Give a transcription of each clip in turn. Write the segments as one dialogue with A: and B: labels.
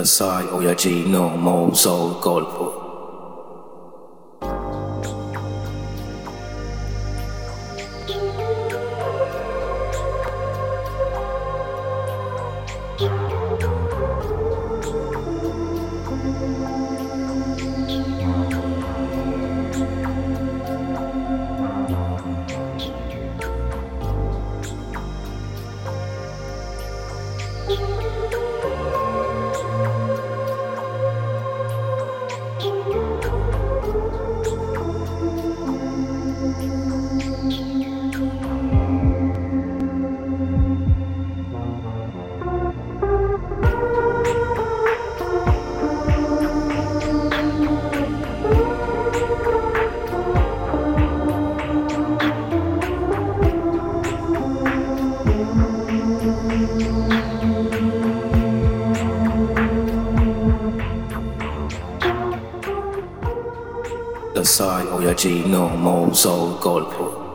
A: ダサい親父の妄想ゴルフダサい親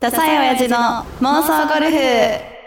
A: ダサい親父の妄想ゴルフ。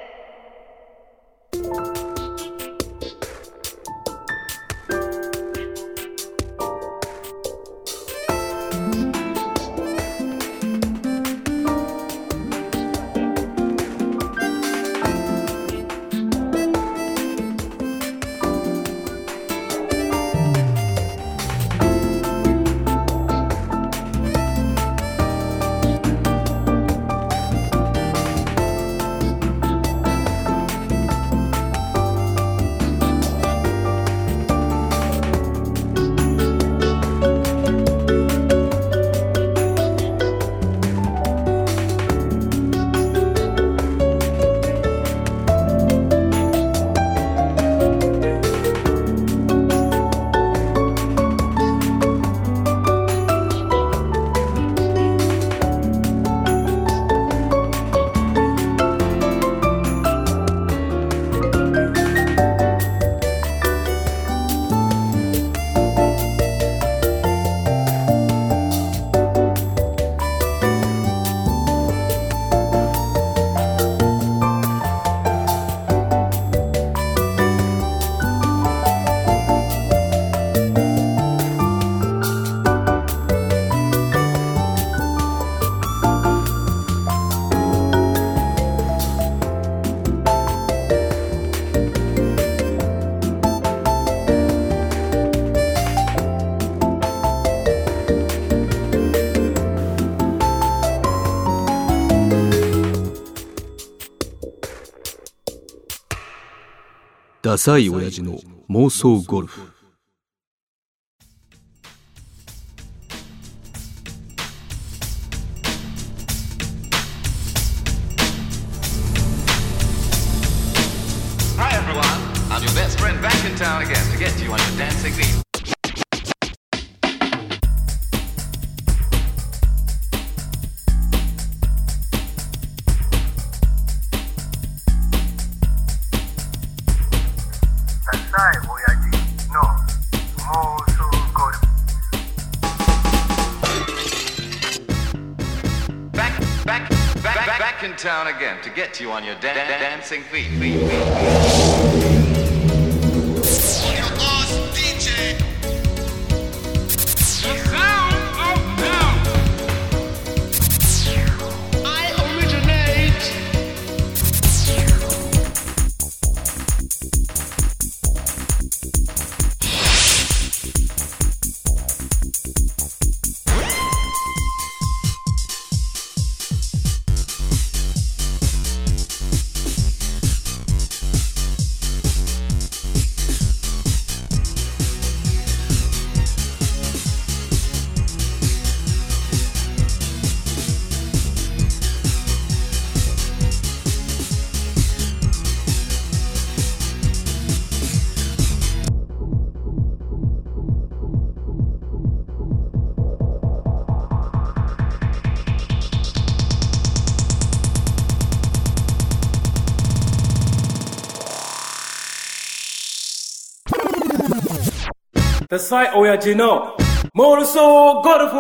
B: ダサい親父の妄想ゴルフ。
C: town again to get you on your da- da- dancing feet. feet, feet, feet.
D: ダサい親父のモルソーゴルフ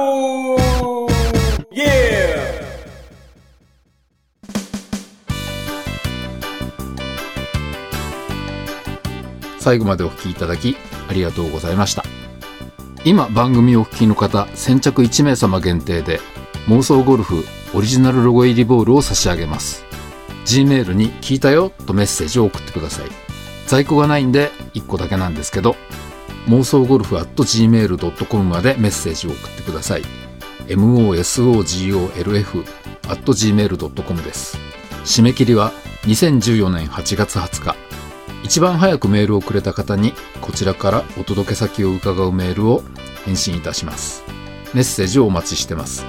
E: 最後までお聞きいただきありがとうございました。今番組をお聞きの方先着1名様限定で妄想ゴルフオリジナルロゴ入りボールを差し上げます。Gmail に聞いたよとメッセージを送ってください。在庫がないんで1個だけなんですけど妄想ゴルフ at gmail.com までメッセージを送ってください。Mosogolf at gmail.com です。締め切りは2014年8月20日。一番早くメールをくれた方にこちらからお届け先を伺うメールを返信いたします。メッセージをお待ちしてます。